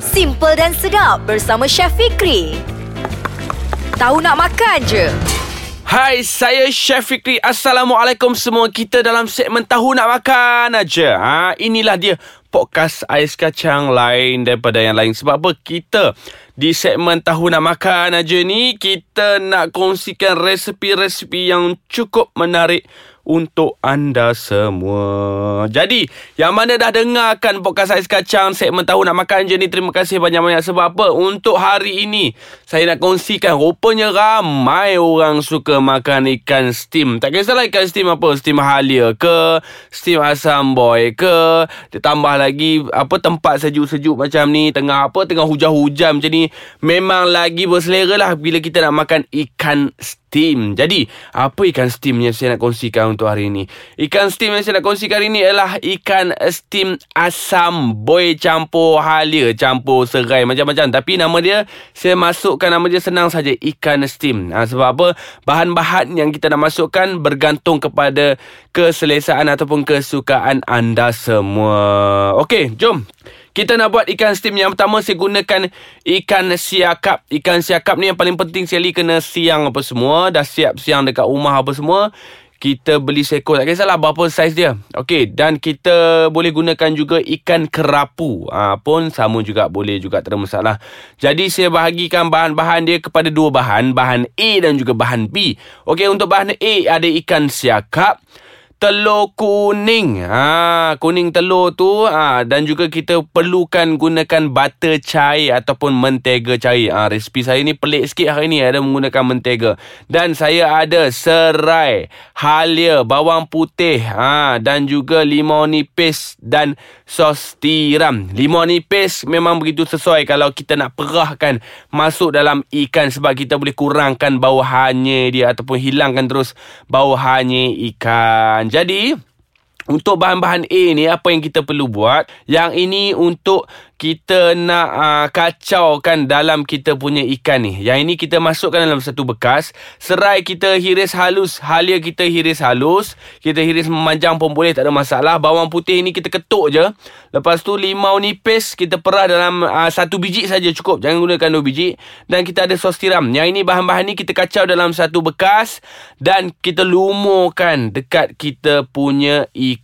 Simple dan sedap bersama Chef Fikri. Tahu nak makan je. Hai, saya Chef Fikri. Assalamualaikum semua. Kita dalam segmen Tahu Nak Makan aja. Ha, inilah dia podcast ais kacang lain daripada yang lain. Sebab apa? Kita di segmen Tahu Nak Makan aja ni, kita nak kongsikan resepi-resepi yang cukup menarik untuk anda semua. Jadi, yang mana dah dengarkan podcast Ais Kacang segmen tahu nak makan je ni, terima kasih banyak-banyak. Sebab apa? Untuk hari ini, saya nak kongsikan rupanya ramai orang suka makan ikan steam. Tak kisahlah ikan steam apa, steam halia ke, steam asam boy ke, ditambah lagi apa tempat sejuk-sejuk macam ni, tengah apa, tengah hujan-hujan macam ni. Memang lagi berselera lah bila kita nak makan ikan steam steam. Jadi, apa ikan steam yang saya nak kongsikan untuk hari ini? Ikan steam yang saya nak kongsikan hari ini ialah ikan steam asam boy campur halia, campur serai macam-macam. Tapi nama dia, saya masukkan nama dia senang saja, ikan steam. Ha, sebab apa? Bahan-bahan yang kita nak masukkan bergantung kepada keselesaan ataupun kesukaan anda semua. Okey, jom. Kita nak buat ikan steam yang pertama saya gunakan ikan siakap. Ikan siakap ni yang paling penting sekali kena siang apa semua. Dah siap siang dekat rumah apa semua. Kita beli seekor tak kisahlah berapa saiz dia. Okey dan kita boleh gunakan juga ikan kerapu. Ha, pun sama juga boleh juga tak ada masalah. Jadi saya bahagikan bahan-bahan dia kepada dua bahan. Bahan A dan juga bahan B. Okey untuk bahan A ada ikan siakap telur kuning. Ha, kuning telur tu ha, dan juga kita perlukan gunakan butter cair ataupun mentega cair. Ha, resipi saya ni pelik sikit hari ni ada menggunakan mentega. Dan saya ada serai, halia, bawang putih ha, dan juga limau nipis dan sos tiram. Limau nipis memang begitu sesuai kalau kita nak perahkan masuk dalam ikan sebab kita boleh kurangkan bau hanya dia ataupun hilangkan terus bau hanya ikan. Jadi untuk bahan-bahan A ni apa yang kita perlu buat? Yang ini untuk kita nak uh, kacaukan dalam kita punya ikan ni. Yang ini kita masukkan dalam satu bekas. Serai kita hiris halus. Halia kita hiris halus. Kita hiris memanjang pun boleh. Tak ada masalah. Bawang putih ni kita ketuk je. Lepas tu limau nipis kita perah dalam uh, satu biji saja cukup. Jangan gunakan dua biji. Dan kita ada sos tiram. Yang ini bahan-bahan ni kita kacau dalam satu bekas. Dan kita lumurkan dekat kita punya ikan.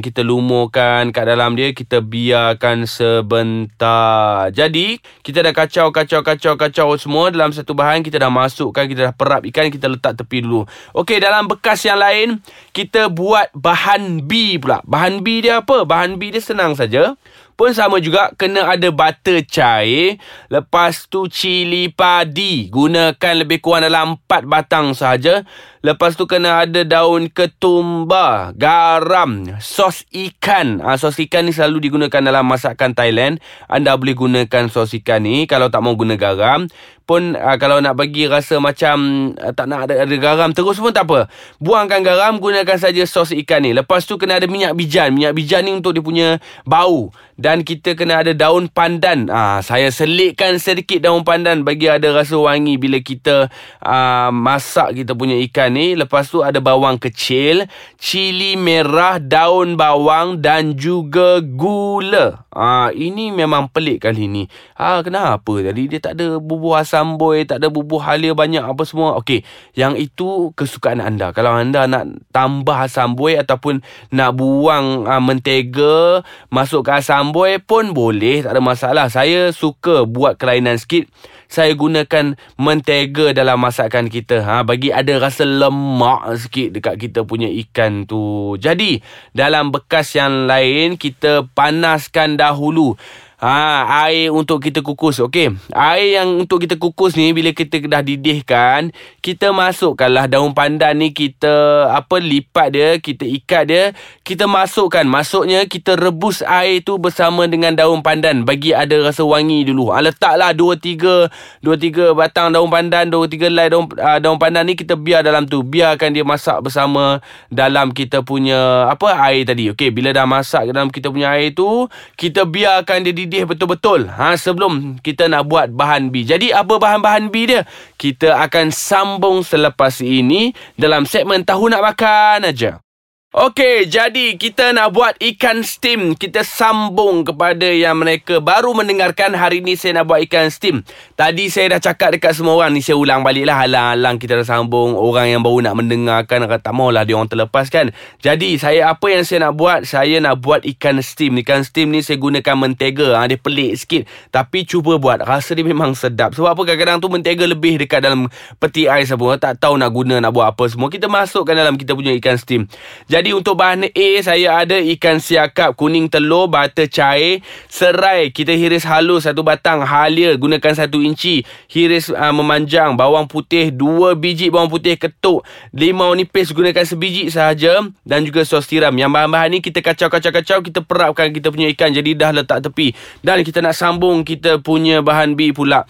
Kita lumurkan kat dalam dia. Kita biarkan sebentar. Jadi, kita dah kacau, kacau, kacau, kacau semua dalam satu bahan. Kita dah masukkan, kita dah perap ikan, kita letak tepi dulu. Okey, dalam bekas yang lain, kita buat bahan B pula. Bahan B dia apa? Bahan B dia senang saja. Pun sama juga kena ada butter cair. Lepas tu cili padi. Gunakan lebih kurang dalam 4 batang sahaja. Lepas tu kena ada daun ketumbar, garam, sos ikan. Ha, sos ikan ni selalu digunakan dalam masakan Thailand. Anda boleh gunakan sos ikan ni kalau tak mau guna garam pun uh, kalau nak bagi rasa macam uh, tak nak ada, ada garam terus pun tak apa. Buangkan garam, gunakan saja sos ikan ni. Lepas tu kena ada minyak bijan. Minyak bijan ni untuk dia punya bau. Dan kita kena ada daun pandan. Ah, uh, saya selitkan sedikit daun pandan bagi ada rasa wangi bila kita uh, masak kita punya ikan ni. Lepas tu ada bawang kecil, cili merah, daun bawang dan juga gula. Ah, ini memang pelik kali ni. Ah, kenapa tadi dia tak ada bubur asam samboi, tak ada bubuh halia banyak apa semua. Okey, yang itu kesukaan anda. Kalau anda nak tambah samboi ataupun nak buang uh, mentega ke samboi pun boleh, tak ada masalah. Saya suka buat kelainan sikit. Saya gunakan mentega dalam masakan kita. Ha, bagi ada rasa lemak sikit dekat kita punya ikan tu. Jadi, dalam bekas yang lain, kita panaskan dahulu. Ha, air untuk kita kukus. Okey. Air yang untuk kita kukus ni bila kita dah didihkan, kita masukkanlah daun pandan ni kita apa lipat dia, kita ikat dia, kita masukkan. Masuknya kita rebus air tu bersama dengan daun pandan bagi ada rasa wangi dulu. Ha, letaklah 2 3 2 3 batang daun pandan, 2 3 helai daun uh, daun pandan ni kita biar dalam tu. Biarkan dia masak bersama dalam kita punya apa air tadi. Okey, bila dah masak dalam kita punya air tu, kita biarkan dia di mendidih betul-betul ha, sebelum kita nak buat bahan B. Jadi apa bahan-bahan B dia? Kita akan sambung selepas ini dalam segmen Tahu Nak Makan aja. Okey, jadi kita nak buat ikan steam. Kita sambung kepada yang mereka baru mendengarkan. Hari ni saya nak buat ikan steam. Tadi saya dah cakap dekat semua orang. Ni saya ulang balik lah. Halang-halang kita dah sambung. Orang yang baru nak mendengarkan. Kata tak maulah dia orang terlepas kan. Jadi, saya apa yang saya nak buat? Saya nak buat ikan steam. Ikan steam ni saya gunakan mentega. Ha, dia pelik sikit. Tapi cuba buat. Rasa dia memang sedap. Sebab apa kadang-kadang tu mentega lebih dekat dalam peti ais apa. Tak tahu nak guna, nak buat apa semua. Kita masukkan dalam kita punya ikan steam. Jadi, jadi untuk bahan A saya ada ikan siakap, kuning telur, butter cair, serai. Kita hiris halus satu batang, halia gunakan satu inci. Hiris uh, memanjang, bawang putih dua biji bawang putih ketuk, limau nipis gunakan sebiji sahaja dan juga sos tiram. Yang bahan-bahan ni kita kacau-kacau-kacau, kita perapkan kita punya ikan jadi dah letak tepi. Dan kita nak sambung kita punya bahan B pula.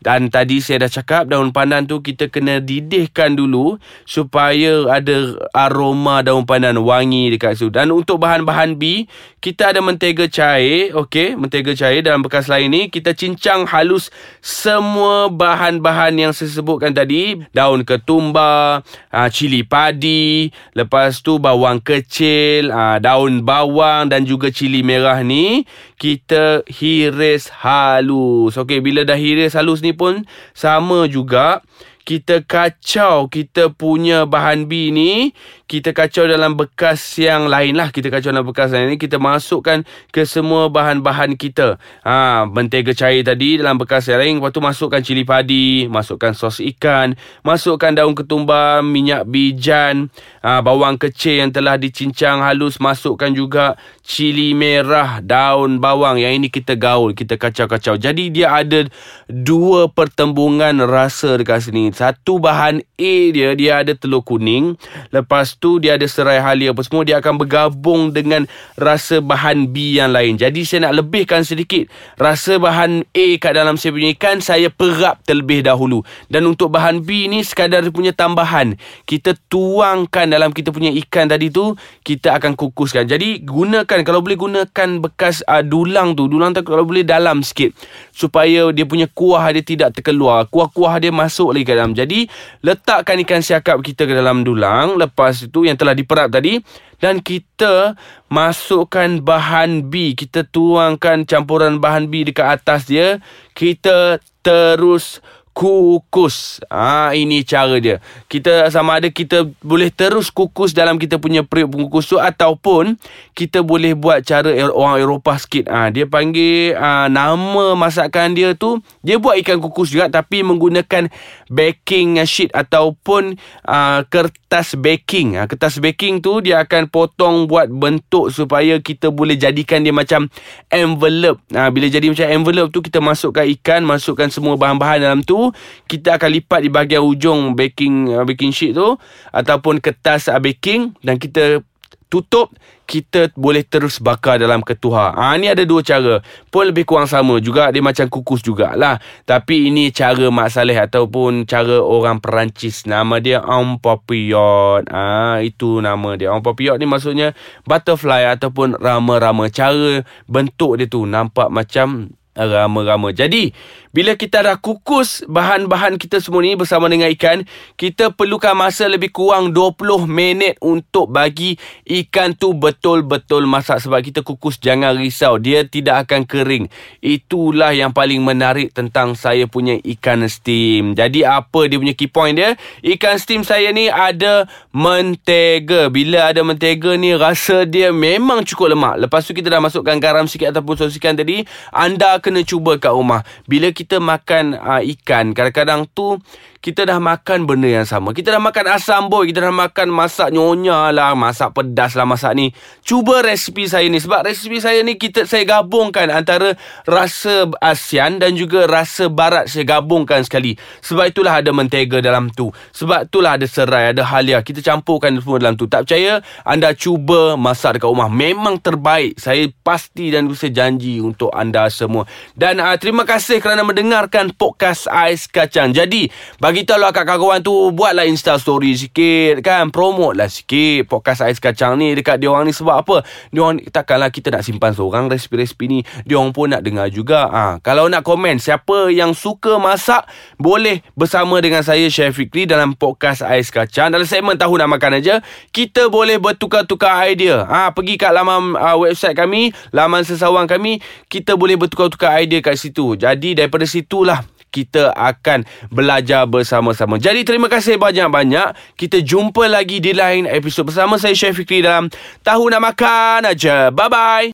Dan tadi saya dah cakap daun pandan tu kita kena didihkan dulu supaya ada aroma daun pandan wangi dekat situ. Dan untuk bahan-bahan B, kita ada mentega cair, okey, mentega cair dalam bekas lain ni kita cincang halus semua bahan-bahan yang saya sebutkan tadi, daun ketumbar, ah, cili padi, lepas tu bawang kecil, ah, daun bawang dan juga cili merah ni kita hiris halus. Okey, bila dah hiris halus ni pun sama juga. Kita kacau kita punya bahan B ni kita kacau dalam bekas yang lain lah. Kita kacau dalam bekas lain ni kita masukkan ke semua bahan-bahan kita. Ha, mentega cair tadi dalam bekas yang lain lepas tu masukkan cili padi masukkan sos ikan masukkan daun ketumbar minyak bijan ha, bawang kecil yang telah dicincang halus masukkan juga cili merah daun bawang. Yang ini kita gaul kita kacau-kacau. Jadi dia ada dua pertembungan rasa dekat sini. Satu bahan A dia Dia ada telur kuning. Lepas tu dia ada serai halia apa. Semua Dia akan bergabung dengan Rasa bahan B yang lain. Jadi saya nak lebihkan sedikit Rasa bahan A kat dalam saya punya ikan Saya perap terlebih dahulu. Dan untuk bahan B ni Sekadar punya tambahan. Kita tuangkan dalam kita punya ikan tadi tu Kita akan kukuskan. Jadi gunakan Kalau boleh gunakan bekas uh, dulang tu. Dulang tu kalau boleh dalam sikit. Supaya dia punya kuah dia tidak terkeluar. Kuah-kuah dia masuk lagi ke dalam. Jadi letakkan ikan siakap kita ke dalam dulang. Lepas itu yang telah diperap tadi dan kita masukkan bahan B. Kita tuangkan campuran bahan B dekat atas dia. Kita terus kukus. Ha, ini cara dia. Kita sama ada kita boleh terus kukus dalam kita punya periuk pengukus tu ataupun kita boleh buat cara orang Eropah sikit. Ha, dia panggil ha, nama masakan dia tu dia buat ikan kukus juga tapi menggunakan baking sheet ataupun ha, kertas baking. Ha, kertas baking tu dia akan potong buat bentuk supaya kita boleh jadikan dia macam envelope. Ha, bila jadi macam envelope tu kita masukkan ikan, masukkan semua bahan-bahan dalam tu kita akan lipat di bahagian ujung baking uh, baking sheet tu ataupun kertas uh, baking dan kita tutup kita boleh terus bakar dalam ketuha. Ha, ni ada dua cara. Pun lebih kurang sama juga. Dia macam kukus jugalah. Tapi ini cara Mak Saleh ataupun cara orang Perancis. Nama dia En Papillon. Ha, itu nama dia. En Papillon ni maksudnya butterfly ataupun rama-rama. Cara bentuk dia tu nampak macam rama-rama. Jadi, bila kita dah kukus bahan-bahan kita semua ni bersama dengan ikan, kita perlukan masa lebih kurang 20 minit untuk bagi ikan tu betul-betul masak. Sebab kita kukus, jangan risau. Dia tidak akan kering. Itulah yang paling menarik tentang saya punya ikan steam. Jadi, apa dia punya key point dia? Ikan steam saya ni ada mentega. Bila ada mentega ni, rasa dia memang cukup lemak. Lepas tu, kita dah masukkan garam sikit ataupun sos ikan tadi. Anda kena cuba kat rumah. Bila kita makan uh, ikan, kadang-kadang tu kita dah makan benda yang sama. Kita dah makan asam boy, kita dah makan masak nyonya lah, masak pedas lah masak ni. Cuba resipi saya ni sebab resipi saya ni kita saya gabungkan antara rasa ASEAN dan juga rasa barat saya gabungkan sekali. Sebab itulah ada mentega dalam tu. Sebab itulah ada serai, ada halia. Kita campurkan semua dalam tu. Tak percaya? Anda cuba masak dekat rumah. Memang terbaik. Saya pasti dan saya janji untuk anda semua. Dan uh, terima kasih kerana mendengarkan podcast Ais Kacang. Jadi, bagi tahu lah kat kawan tu buatlah insta story sikit kan promote lah sikit podcast ais kacang ni dekat dia orang ni. Sebab apa? Dia orang takkanlah kita nak simpan seorang resipi-resipi ni dia orang pun nak dengar juga. Ha, kalau nak komen siapa yang suka masak boleh bersama dengan saya Chef Fikri dalam podcast ais kacang. Dalam segmen tahu nak makan aja kita boleh bertukar-tukar idea. Ha, pergi kat laman uh, website kami laman sesawang kami kita boleh bertukar-tukar idea kat situ. Jadi daripada situlah kita akan belajar bersama-sama. Jadi terima kasih banyak-banyak. Kita jumpa lagi di lain episod bersama saya Chef Fikri dalam Tahu Nak Makan aja. Bye-bye.